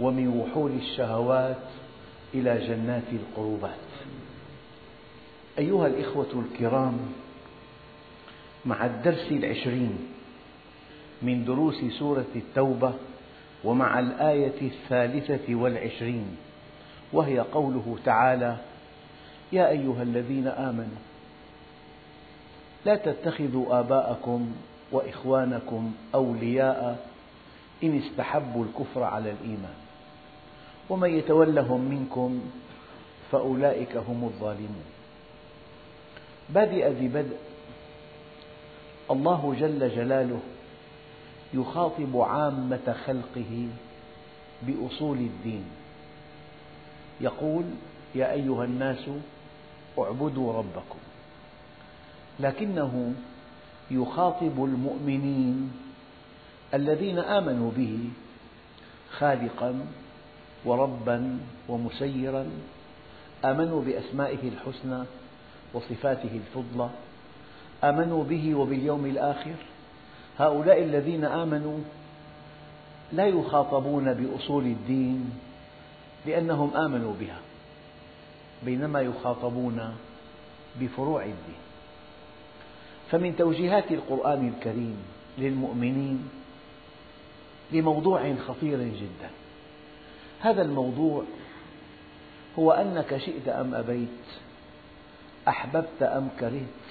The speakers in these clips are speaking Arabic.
ومن وحول الشهوات إلى جنات القربات. أيها الإخوة الكرام مع الدرس العشرين من دروس سورة التوبة ومع الآية الثالثة والعشرين وهي قوله تعالى يا أيها الذين آمنوا لا تتخذوا آباءكم وإخوانكم أولياء إن استحبوا الكفر على الإيمان. ومن يتولهم منكم فأولئك هم الظالمون. بادئ ذي بدء. الله جل جلاله يخاطب عامة خلقه بأصول الدين. يقول يا أيها الناس اعبدوا ربكم لكنه يخاطب المؤمنين الذين آمنوا به خالقا وربا ومسيرا آمنوا بأسمائه الحسنى وصفاته الفضلى آمنوا به وباليوم الآخر. هؤلاء الذين آمنوا لا يخاطبون بأصول الدين لأنهم آمنوا بها بينما يخاطبون بفروع الدين. فمن توجيهات القرآن الكريم للمؤمنين لموضوع خطير جدا. هذا الموضوع هو أنك شئت أم أبيت؟ أحببت أم كرهت؟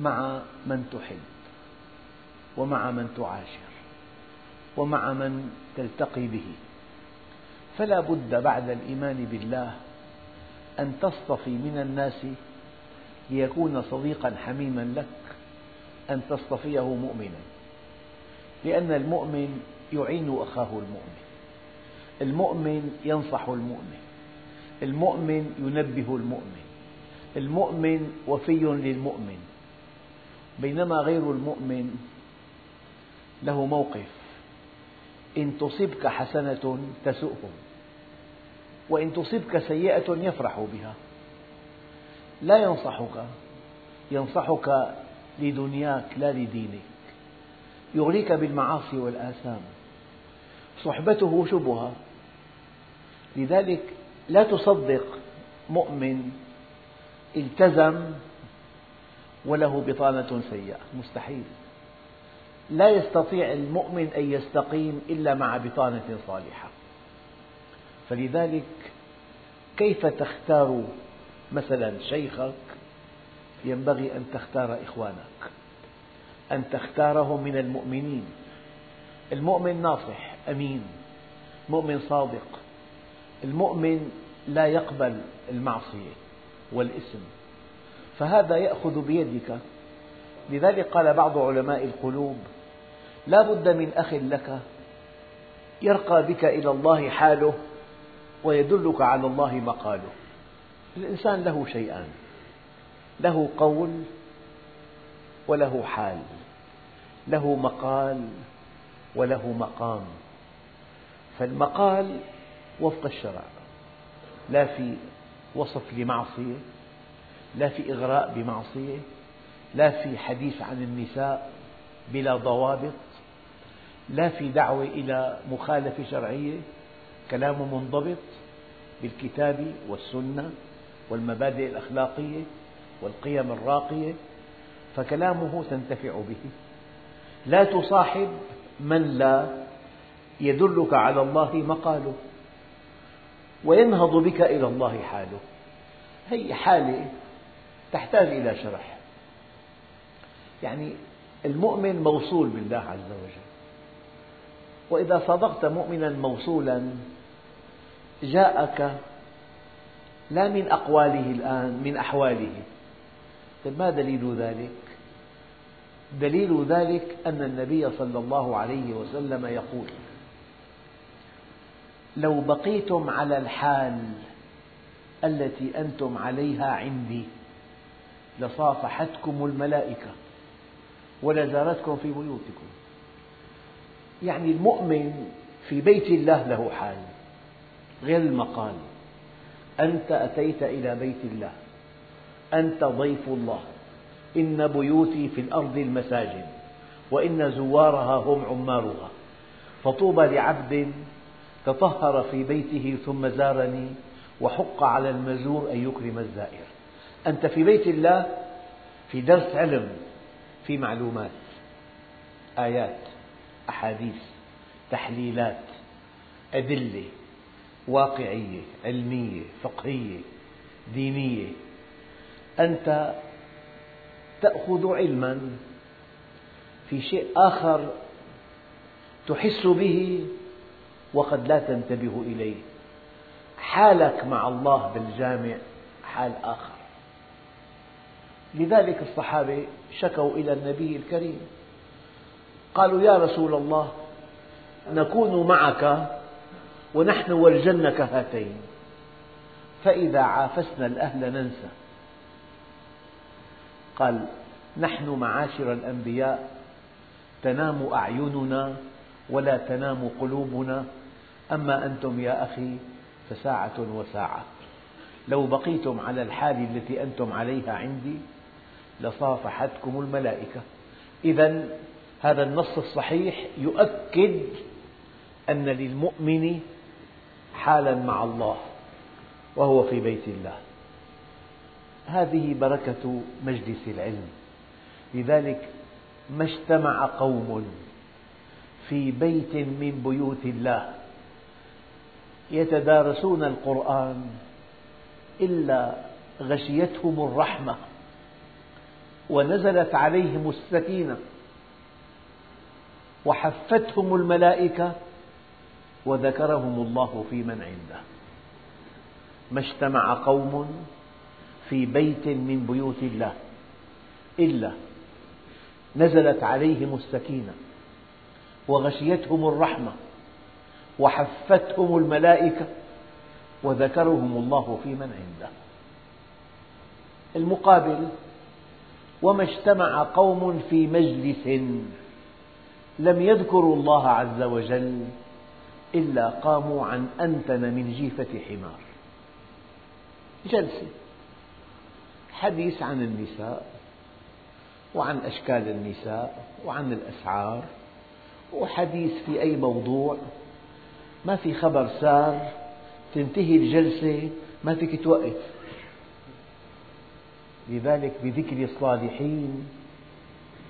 مع من تحب ومع من تعاشر ومع من تلتقي به. فلا بد بعد الإيمان بالله أن تصطفي من الناس ليكون صديقا حميما لك أن تصطفيه مؤمنا لأن المؤمن يعين أخاه المؤمن. المؤمن ينصح المؤمن. المؤمن ينبه المؤمن. المؤمن وفي للمؤمن. بينما غير المؤمن له موقف. إن تصبك حسنة تسؤهم. وإن تصبك سيئة يفرح بها. لا ينصحك. ينصحك لدنياك لا لدينك. يغريك بالمعاصي والآثام. صحبته شبهة. لذلك لا تصدق مؤمن التزم وله بطانة سيئة. مستحيل. لا يستطيع المؤمن أن يستقيم إلا مع بطانة صالحة. فلذلك كيف تختار مثلا شيخك؟ ينبغي أن تختار إخوانك أن تختارهم من المؤمنين. المؤمن ناصح أمين. مؤمن صادق. المؤمن لا يقبل المعصية والإثم. فهذا يأخذ بيدك. لذلك قال بعض علماء القلوب لا بد من أخ لك يرقى بك إلى الله حاله ويدلك على الله مقاله. الإنسان له شيئان له قول وله حال له مقال وله مقام. فالمقال وفق الشرع. لا في وصف لمعصية لا في إغراء بمعصية لا في حديث عن النساء بلا ضوابط لا في دعوة إلى مخالفة شرعية كلام منضبط بالكتاب والسنة والمبادئ الأخلاقية والقيم الراقية فكلامه تنتفع به. لا تصاحب من لا يدلك على الله مقاله. وينهض بك إلى الله حاله. هي حالة تحتاج إلى شرح. يعني المؤمن موصول بالله عز وجل. وإذا صادقت مؤمنا موصولا جاءك لا من أقواله الآن من أحواله. طيب ما دليل ذلك؟ دليل ذلك أن النبي صلى الله عليه وسلم يقول لو بقيتم على الحال التي أنتم عليها عندي لصافحتكم الملائكة ولزارتكم في بيوتكم. يعني المؤمن في بيت الله له حال غير المقال. أنت أتيت إلى بيت الله أنت ضيف الله. إن بيوتي في الأرض المساجد وإن زوارها هم عمارها. فطوبى لعبد تطهر في بيته ثم زارني وحق على المزور أن يكرم الزائر. أنت في بيت الله في درس علم في معلومات آيات أحاديث تحليلات أدلة واقعية علمية فقهية دينية. أنت تأخذ علما في شيء آخر تحس به وقد لا تنتبه إليه. حالك مع الله بالجامع حال آخر. لذلك الصحابة شكوا إلى النبي الكريم. قالوا يا رسول الله نكون معك ونحن والجنة كهاتين فإذا عافسنا الأهل ننسى. قال نحن معاشر الأنبياء تنام أعيننا ولا تنام قلوبنا. أما أنتم يا أخي فساعة وساعة. لو بقيتم على الحال التي أنتم عليها عندي لصافحتكم الملائكة. إذا هذا النص الصحيح يؤكد أن للمؤمن حالا مع الله وهو في بيت الله. هذه بركة مجلس العلم. لذلك ما اجتمع قوم في بيت من بيوت الله يتدارسون القرآن إلا غشيتهم الرحمة ونزلت عليهم السكينة وحفتهم الملائكة وذكرهم الله في من عنده. ما اجتمع قوم في بيت من بيوت الله إلا نزلت عليهم السكينة وغشيتهم الرحمة وحفتهم الملائكة وذكرهم الله في من عنده. المقابل وما اجتمع قوم في مجلس لم يذكروا الله عز وجل إلا قاموا عن أنتن من جيفة حمار. جلسة حديث عن النساء وعن أشكال النساء وعن الأسعار وحديث في أي موضوع ما في خبر سار تنتهي الجلسة ما فيك توقف. لذلك بذكر الصالحين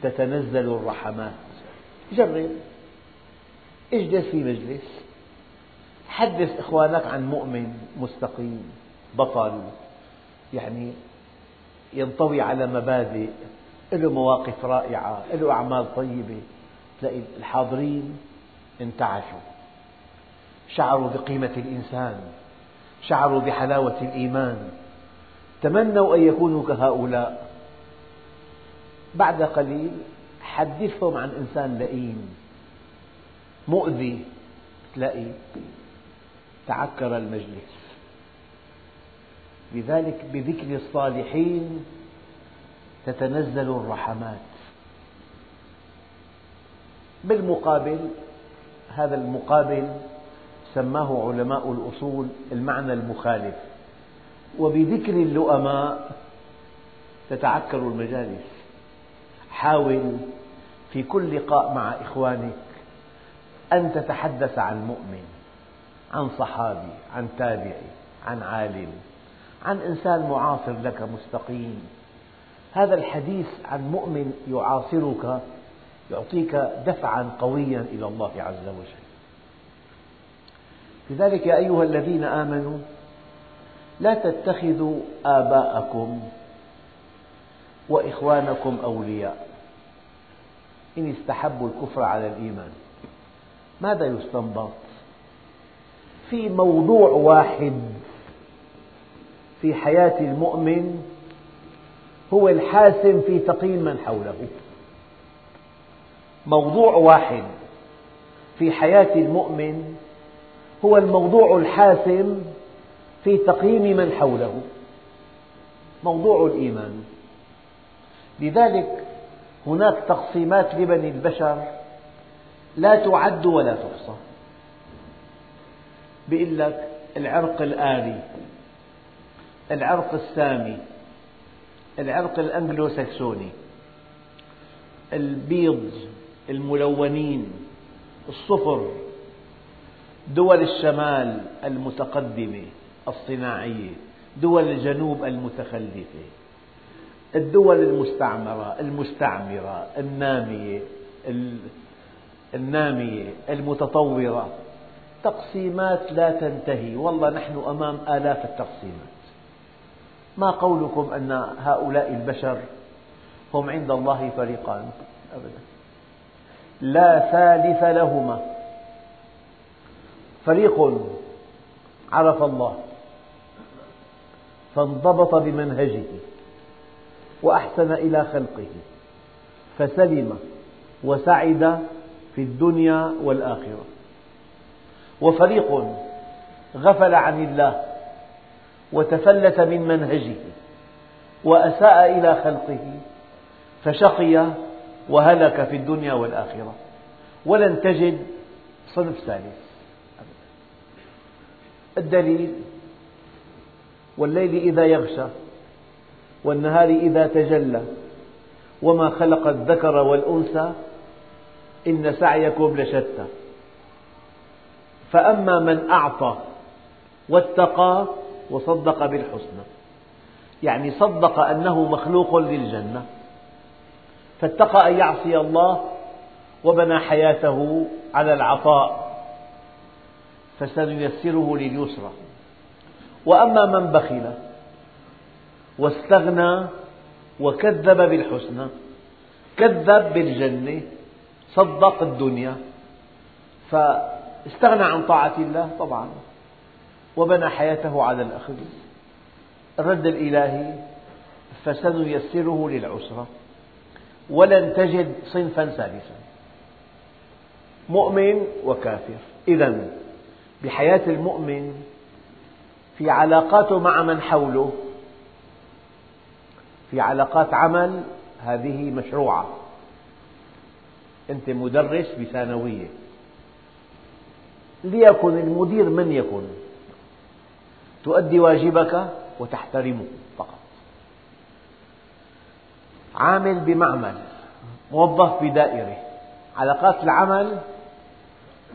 تتنزل الرحمات. جرب. اجلس في مجلس. حدث إخوانك عن مؤمن مستقيم بطل. يعني ينطوي على مبادئ. له مواقف رائعة له أعمال طيبة. تلاقي الحاضرين انتعشوا. شعروا بقيمة الإنسان شعروا بحلاوة الإيمان تمنوا أن يكونوا كهؤلاء. بعد قليل حدثهم عن إنسان لئيم مؤذي تلاقي تعكر المجلس. لذلك بذكر الصالحين تتنزل الرحمات. بالمقابل هذا المقابل سماه علماء الأصول المعنى المخالف. وبذكر اللؤماء تتعكر المجالس. حاول في كل لقاء مع إخوانك أن تتحدث عن مؤمن عن صحابي عن تابعي عن عالم عن إنسان معاصر لك مستقيم. هذا الحديث عن مؤمن يعاصرك يعطيك دفعا قويا إلى الله عز وجل. لذلك يا أيها الذين آمنوا لا تتخذوا آباءكم وإخوانكم أولياء. إن استحبوا الكفر على الإيمان. ماذا يستنبط؟ في موضوع واحد في حياة المؤمن هو الحاسم في تقييم من حوله. موضوع واحد في حياة المؤمن هو الموضوع الحاسم في تقييم من حوله. موضوع الإيمان. لذلك هناك تقسيمات لبني البشر لا تعد ولا تحصى. بيقول لك العرق الآري العرق السامي العرق الأنجلو ساكسوني البيض الملونين الصفر دول الشمال المتقدمة الصناعية دول الجنوب المتخلفة الدول المستعمرة المستعمرة النامية النامية المتطورة. تقسيمات لا تنتهي. والله نحن أمام آلاف التقسيمات. ما قولكم أن هؤلاء البشر هم عند الله فريقان؟ أبدا. لا ثالث لهما. فريق عرف الله فانضبط بمنهجه وأحسن إلى خلقه فسلم وسعد في الدنيا والآخرة. وفريق غفل عن الله وتفلت من منهجه وأساء إلى خلقه فشقي وهلك في الدنيا والآخرة. ولن تجد صنف ثالث. الدليل والليل إذا يغشى والنهار إذا تجلى وما خلق الذكر والأنثى إن سعيكم لشتى. فأما من أعطى واتقى وصدق بالحسنى يعني صدق أنه مخلوق للجنة فاتقى أن يعصي الله وبنى حياته على العطاء فسنيسره لليسرى. وأما من بخل واستغنى وكذب بالحسنى كذب بالجنة صدق الدنيا فاستغنى عن طاعة الله طبعا وبنى حياته على الأخذ. الرد الإلهي فسنيسره للعسرى. ولن تجد صنفا ثالثا مؤمن وكافر. إذا بحياة المؤمن في علاقاته مع من حوله. في علاقات عمل هذه مشروعة. أنت مدرس بثانوية. ليكن المدير من يكن؟ تؤدي واجبك وتحترمه فقط. عامل بمعمل موظف بدائرة. علاقات العمل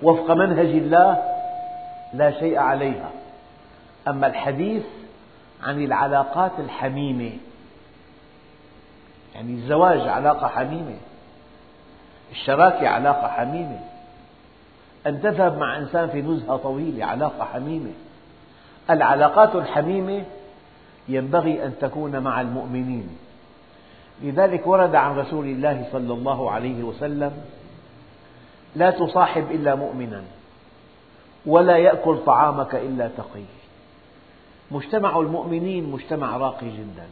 وفق منهج الله لا شيء عليها. أما الحديث عن العلاقات الحميمة يعني الزواج علاقة حميمة الشراكة علاقة حميمة أن تذهب مع إنسان في نزهة طويلة علاقة حميمة. العلاقات الحميمة ينبغي أن تكون مع المؤمنين. لذلك ورد عن رسول الله صلى الله عليه وسلم لا تصاحب إلا مؤمنا. ولا يأكل طعامك إلا تقي. مجتمع المؤمنين مجتمع راقي جدا.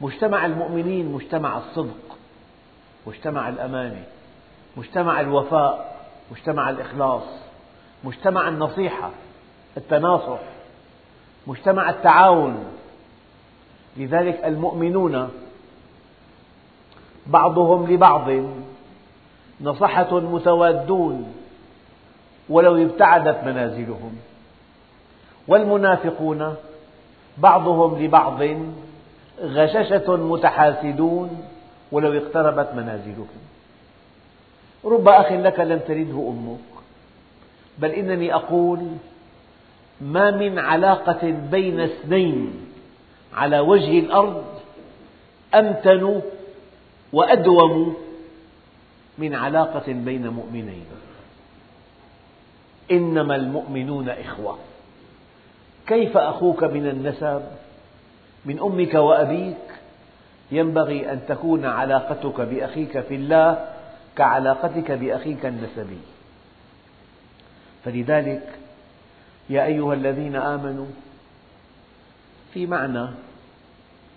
مجتمع المؤمنين مجتمع الصدق مجتمع الأمانة مجتمع الوفاء مجتمع الإخلاص مجتمع النصيحة التناصح مجتمع التعاون. لذلك المؤمنون بعضهم لبعض نصحة متوادون. ولو ابتعدت منازلهم. والمنافقون بعضهم لبعض غششة متحاسدون ولو اقتربت منازلهم. رب أخ لك لم تلده أمك بل إنني أقول ما من علاقة بين اثنين على وجه الأرض أمتن وأدوم من علاقة بين مؤمنين. إنما المؤمنون إخوة. كيف أخوك من النسب؟ من أمك وأبيك. ينبغي أن تكون علاقتك بأخيك في الله كعلاقتك بأخيك النسبي. فلذلك يا أيها الذين آمنوا في معنى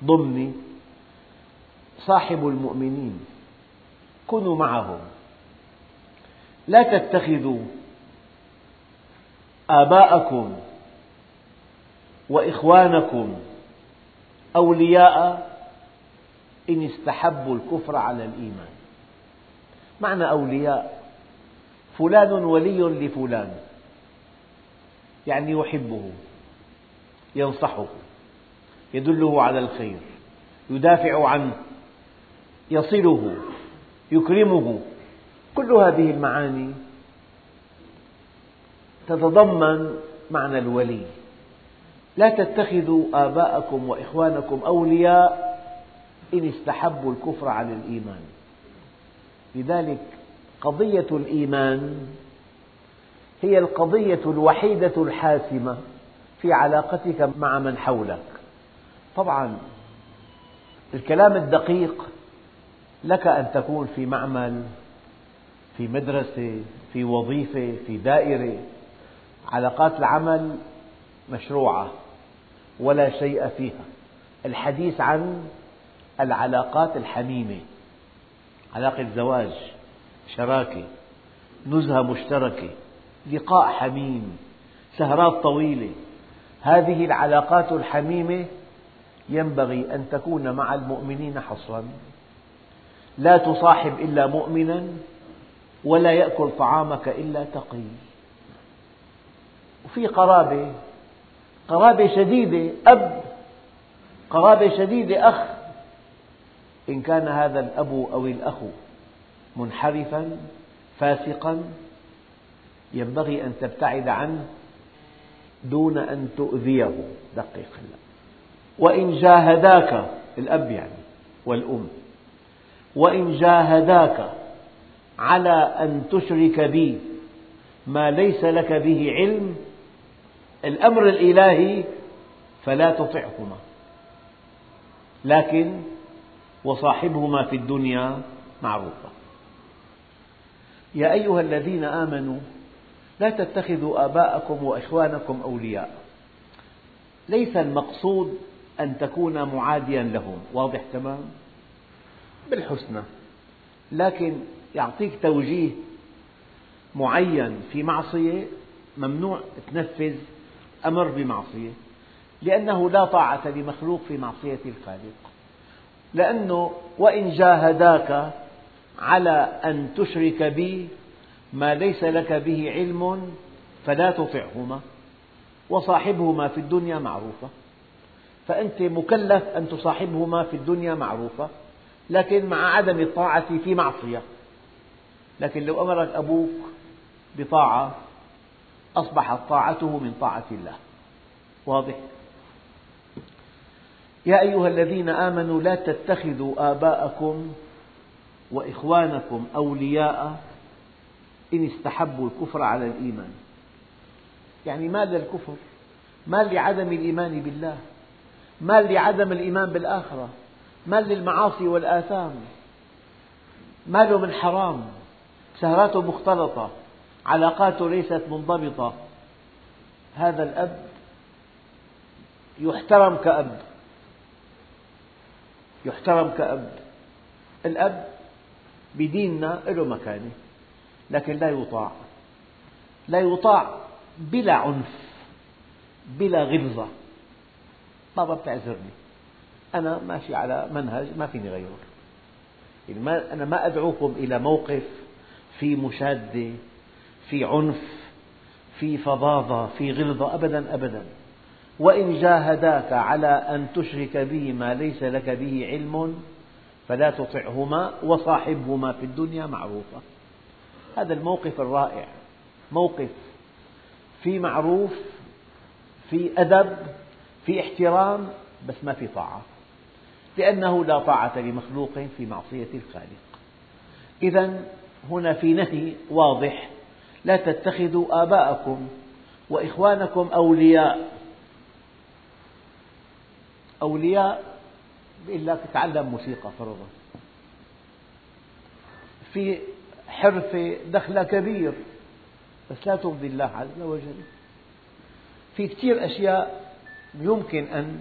ضمني صاحبوا المؤمنين كونوا معهم. لا تتخذوا آباءكم وإخوانكم أولياء إن استحبوا الكفر على الإيمان. معنى أولياء فلان ولي لفلان يعني يحبه ينصحه يدله على الخير يدافع عنه يصله يكرمه. كل هذه المعاني تتضمن معنى الولي. لا تتخذوا آباءكم وإخوانكم أولياء إن استحبوا الكفر على الإيمان. لذلك قضية الإيمان هي القضية الوحيدة الحاسمة في علاقتك مع من حولك. طبعا الكلام الدقيق لك أن تكون في معمل في مدرسة في وظيفة في دائرة. علاقات العمل مشروعة ولا شيء فيها. الحديث عن العلاقات الحميمة علاقة زواج شراكة نزهة مشتركة لقاء حميم سهرات طويلة. هذه العلاقات الحميمة ينبغي أن تكون مع المؤمنين حصرا. لا تصاحب إلا مؤمنا ولا يأكل طعامك إلا تقي. وفي قرابة. قرابة شديدة أب. قرابة شديدة أخ. إن كان هذا الأب أو الأخ منحرفا فاسقا ينبغي أن تبتعد عنه دون أن تؤذيه. دقق وإن جاهداك الأب يعني والأم. وإن جاهداك على أن تشرك بي ما ليس لك به علم الأمر الإلهي فلا تطعهما. لكن وصاحبهما في الدنيا معروفا يا أيها الذين آمنوا لا تتخذوا آباءكم وإخوانكم أولياء. ليس المقصود أن تكون معاديا لهم. واضح تمام؟ بالحسنى. لكن يعطيك توجيه معين في معصية ممنوع تنفذ أمر بمعصية لأنه لا طاعة لمخلوق في معصية الخالق. لأنه وإن جاهداك على أن تشرك بي ما ليس لك به علم فلا تطعهما وصاحبهما في الدنيا معروفة. فأنت مكلف أن تصاحبهما في الدنيا معروفة لكن مع عدم الطاعة في معصية. لكن لو أمرك أبوك بطاعة أصبحت طاعته من طاعة الله. واضح؟ يا أيها الذين آمنوا لا تتخذوا آباءكم وإخوانكم أولياء إن استحبوا الكفر على الإيمان. يعني مال للكفر مال لعدم الإيمان بالله مال لعدم الإيمان بالآخرة مال للمعاصي والآثام. ماله من حرام سهراته مختلطة. علاقاته ليست منضبطة. هذا الأب يحترم كأب. يحترم كأب. الأب بديننا له مكانة لكن لا يطاع. لا يطاع بلا عنف بلا غلظة بابا بتعذرني. أنا ماشي على منهج ما فيني غيره. يعني أنا ما أدعوكم إلى موقف في مشادة في عنف في فظاظة في غلظة أبدا أبدا. وإن جاهداك على أن تشرك بي ما ليس لك به علم فلا تطعهما وصاحبهما في الدنيا معروفا هذا الموقف الرائع. موقف في معروف في أدب في احترام بس ما في طاعة. لأنه لا طاعة لمخلوق في معصية الخالق. إذا هنا في نهي واضح لا تتخذوا آباءكم وإخوانكم أولياء. أولياء بيقول لك تعلم موسيقى فرضا. في حرفة دخلها كبير بس لا ترضي الله عز وجل. في كثير أشياء يمكن أن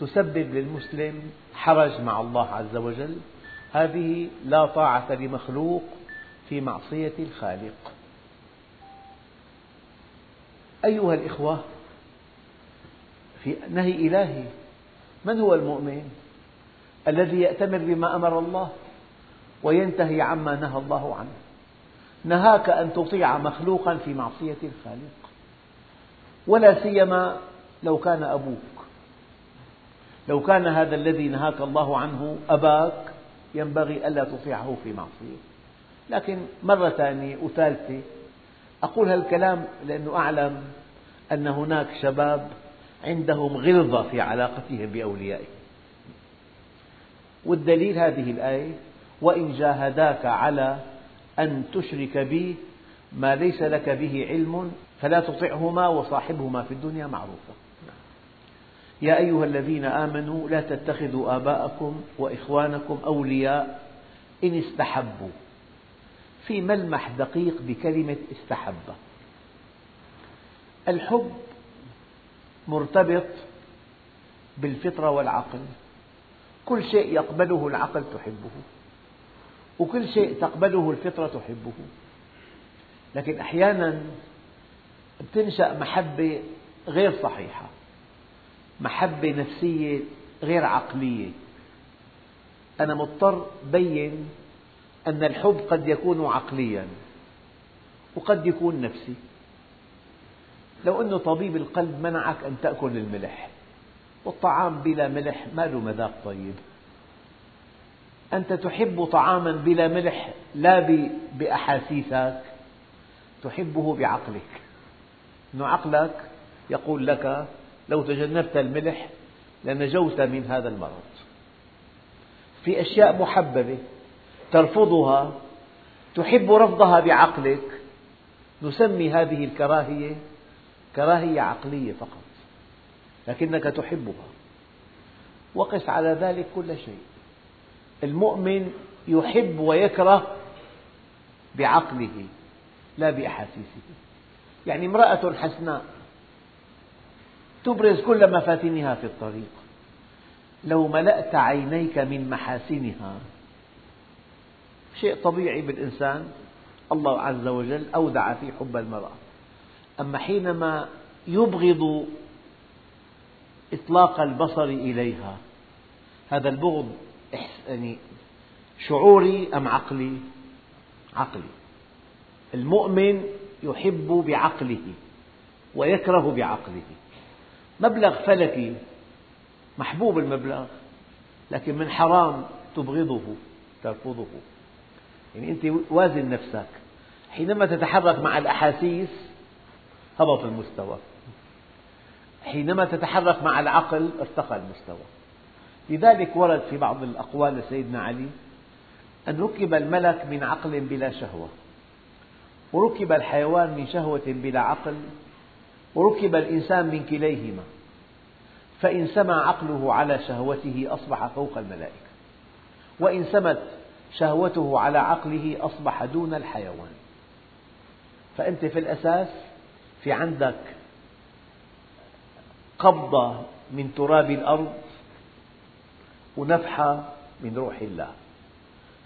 تسبب للمسلم حرج مع الله عز وجل. هذه لا طاعة لمخلوق في معصية الخالق. أيها الإخوة في نهي إلهي من هو المؤمن؟ الذي يأتمر بما أمر الله وينتهي عما نهى الله عنه. نهاك أن تطيع مخلوقا في معصية الخالق ولا سيما لو كان أبوك. لو كان هذا الذي نهاك الله عنه أباك ينبغي ألا تطيعه في معصية. لكن مرة ثانية وثالثة أقول هالكلام لأنه أعلم أن هناك شباب عندهم غلظة في علاقتهم بأوليائهم. والدليل هذه الآية وإن جاهداك على أن تشرك بي ما ليس لك به علم فلا تطعهما وصاحبهما في الدنيا معروفا يا أيها الذين آمنوا لا تتخذوا آباءكم وإخوانكم أولياء إن استحبوا. في ملمح دقيق بكلمة استحب الحب مرتبط بالفطرة والعقل. كل شيء يقبله العقل تحبه وكل شيء تقبله الفطرة تحبه. لكن أحيانا تنشأ محبة غير صحيحة محبة نفسية غير عقلية. أنا مضطر بين أن الحب قد يكون عقليا وقد يكون نفسي. لو أن طبيب القلب منعك أن تأكل الملح والطعام بلا ملح ما له مذاق طيب. أنت تحب طعاما بلا ملح لا بأحاسيسك تحبه بعقلك. أن عقلك يقول لك لو تجنبت الملح لنجوت من هذا المرض. في أشياء محببة ترفضها تحب رفضها بعقلك. نسمي هذه الكراهية كراهية عقلية فقط لكنك تحبها. وقس على ذلك كل شيء. المؤمن يحب ويكره بعقله لا بأحاسيسه. يعني امرأة حسناء تبرز كل مفاتنها في الطريق. لو ملأت عينيك من محاسنها شيء طبيعي بالإنسان الله عز وجل أودع في حب المرأة. أما حينما يبغض إطلاق البصر إليها هذا البغض يعني شعوري أم عقلي؟ عقلي. المؤمن يحب بعقله ويكره بعقله. مبلغ فلكي محبوب المبلغ لكن من حرام تبغضه ترفضه. يعني أنت وازن نفسك. حينما تتحرك مع الأحاسيس هبط المستوى. حينما تتحرك مع العقل ارتقى المستوى. لذلك ورد في بعض الأقوال لسيدنا علي أن ركب الملك من عقل بلا شهوة وركب الحيوان من شهوة بلا عقل وركب الإنسان من كليهما. فإن سمى عقله على شهوته أصبح فوق الملائكة. وإن سمت شهوته على عقله أصبح دون الحيوان. فأنت في الأساس في عندك قبضة من تراب الأرض ونفحة من روح الله.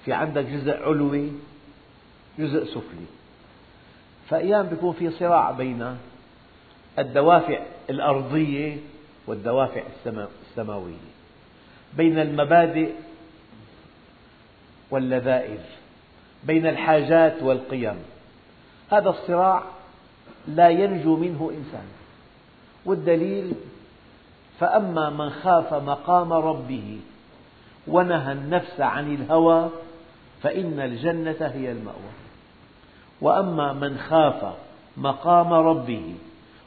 في عندك جزء علوي جزء سفلي. فأيام يكون في صراع بين الدوافع الأرضية والدوافع السماوية. بين المبادئ واللذائذ بين الحاجات والقيم. هذا الصراع لا ينجو منه إنسان. والدليل فأما من خاف مقام ربه ونهى النفس عن الهوى فإن الجنة هي المأوى. وأما من خاف مقام ربه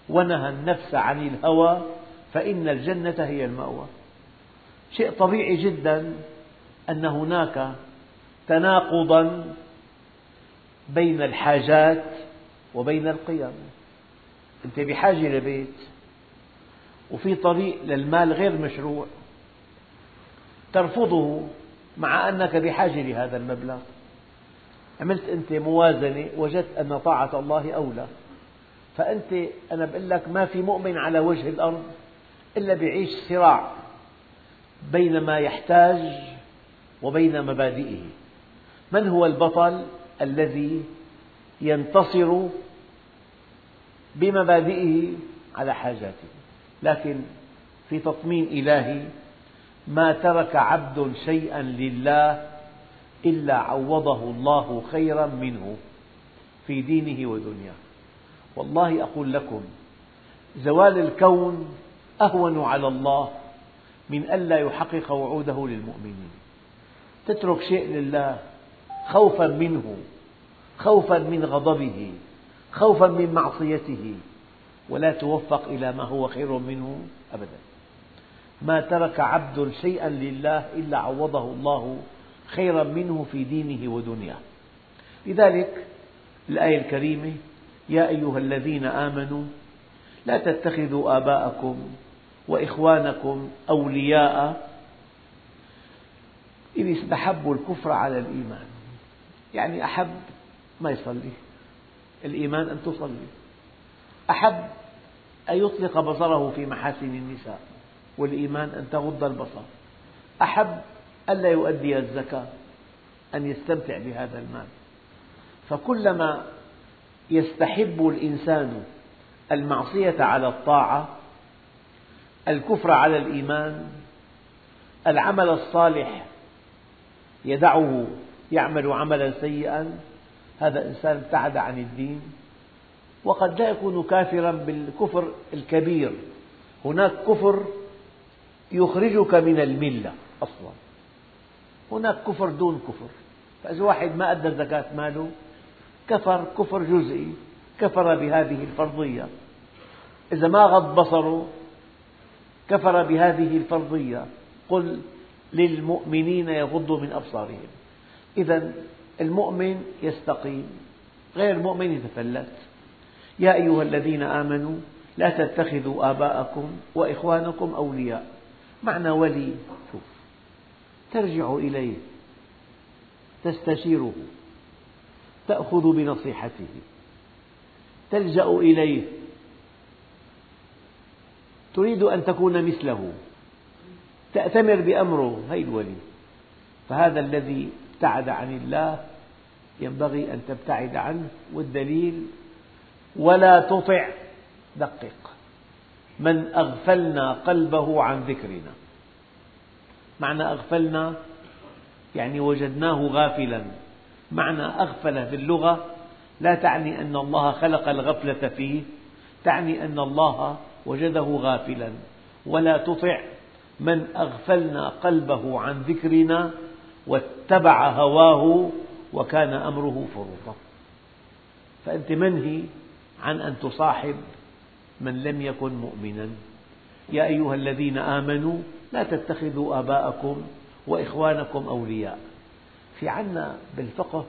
ونهى النفس عن الهوى فإن الجنة هي المأوى. شيء طبيعي جدا أن هناك تناقضا بين الحاجات وبين القيم. أنت بحاجة لبيت وفي طريق للمال غير مشروع ترفضه مع أنك بحاجة لهذا المبلغ. عملت أنت موازنة وجدت أن طاعة الله أولى. فأنت أنا بقول لك ما في مؤمن على وجه الأرض إلا بيعيش صراع بين ما يحتاج وبين مبادئه. من هو البطل الذي ينتصر بمبادئه على حاجاته؟ لكن في تطمين إلهي ما ترك عبد شيئا لله إلا عوضه الله خيرا منه في دينه ودنياه. والله أقول لكم زوال الكون أهون على الله من ألا يحقق وعوده للمؤمنين. تترك شيء لله خوفا منه خوفا من غضبه خوفا من معصيته. ولا توفق إلى ما هو خير منه أبدا. ما ترك عبد شيئا لله إلا عوضه الله خيرا منه في دينه ودنياه. لذلك الآية الكريمة يا أيها الذين آمنوا لا تتخذوا آباءكم وإخوانكم أولياء. إن استحبوا الكفر على الإيمان. يعني أحب ما يصلي. الإيمان أن تصلي. أحب أن يطلق بصره في محاسن النساء والإيمان أن تغض البصر. أحب ألا يؤدي الزكاة أن يستمتع بهذا المال. فكلما يستحب الإنسان المعصية على الطاعة الكفر على الإيمان العمل الصالح يدعه يعمل عملا سيئا هذا إنسان ابتعد عن الدين. وقد لا يكون كافرا بالكفر الكبير. هناك كفر يخرجك من الملة أصلا. هناك كفر دون كفر. فإذا واحد ما أدى زكاة ماله كفر كفر جزئي كفر بهذه الفرضية. إذا ما غض بصره كفر بهذه الفرضية. قل للمؤمنين يغضوا من أبصارهم. إذا المؤمن يستقيم غير المؤمن يتفلت. يا أيها الذين آمنوا لا تتخذوا آباءكم وإخوانكم أولياء. معنى ولي شوف ترجع إليه تستشيره تأخذ بنصيحته تلجأ إليه. تريد أن تكون مثله تأتمر بأمره هذا الولي. فهذا الذي ابتعد عن الله ينبغي أن تبتعد عنه. والدليل ولا تطع دقق. من أغفلنا قلبه عن ذكرنا. معنى أغفلنا يعني وجدناه غافلا. معنى أغفل في اللغة لا تعني أن الله خلق الغفلة فيه تعني أن الله وجده غافلا. ولا تطع من أغفلنا قلبه عن ذكرنا واتبع هواه وكان أمره فرطا فأنت منهي عن أن تصاحب من لم يكن مؤمنا. يا أيها الذين آمنوا لا تتخذوا آباءكم وإخوانكم أولياء. في عنا بالفقه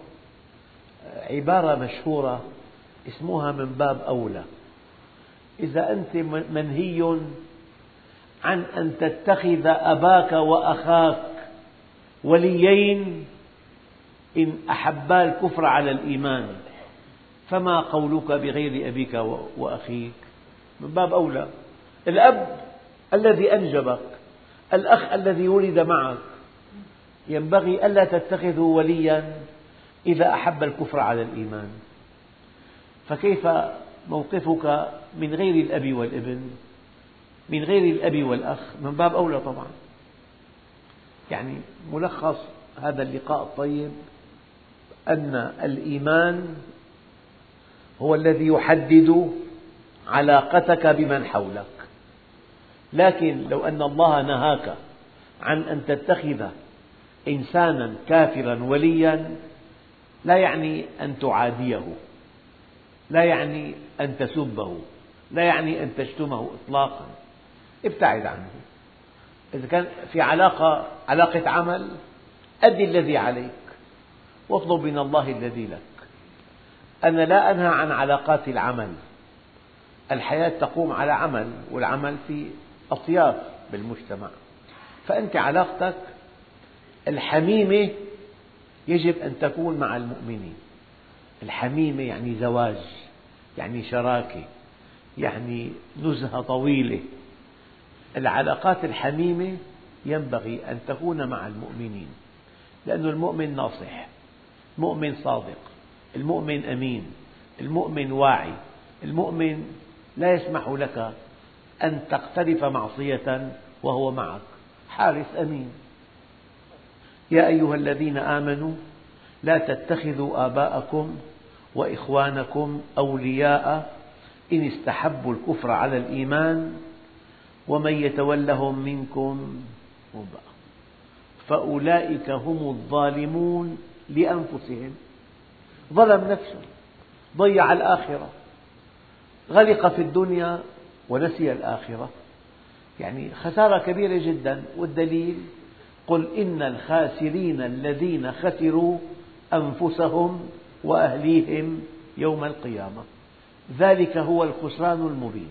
عبارة مشهورة اسمها من باب أولى. إذا أنت منهي عن أن تتخذ أباك وأخاك وليين إن أحبا الكفر على الإيمان. فما قولك بغير أبيك وأخيك؟ من باب أولى. الأب الذي أنجبك الأخ الذي ولد معك ينبغي ألا تتخذه وليا إذا أحب الكفر على الإيمان. فكيف موقفك من غير الأب والابن؟ من غير الأب والأخ؟ من باب أولى طبعا. يعني ملخص هذا اللقاء الطيب أن الإيمان هو الذي يحدد علاقتك بمن حولك. لكن لو أن الله نهاك عن أن تتخذ إنسانا كافرا وليا لا يعني أن تعاديه لا يعني أن تسبه لا يعني أن تشتمه إطلاقا. ابتعد عنه. إذا كان في علاقة علاقة عمل أد الذي عليك واطلب من الله الذي لك. أنا لا أنهى عن علاقات العمل. الحياة تقوم على عمل والعمل في أطياف بالمجتمع. فأنت علاقتك الحميمة يجب أن تكون مع المؤمنين. الحميمة يعني زواج يعني شراكة يعني نزهة طويلة. العلاقات الحميمة ينبغي أن تكون مع المؤمنين لأن المؤمن ناصح المؤمن صادق المؤمن أمين المؤمن واعي المؤمن لا يسمح لك أن تقترف معصية وهو معك حارس أمين. يا أيها الذين آمنوا لا تتخذوا آباءكم وإخوانكم أولياء إن استحبوا الكفر على الإيمان ومن يتولهم منكم فأولئك هم الظالمون لأنفسهم. ظلم نفسه ضيع الآخرة غرق في الدنيا ونسي الآخرة. يعني خسارة كبيرة جدا. والدليل؟ قل إن الخاسرين الذين خسروا أنفسهم وأهليهم يوم القيامة. ذلك هو الخسران المبين.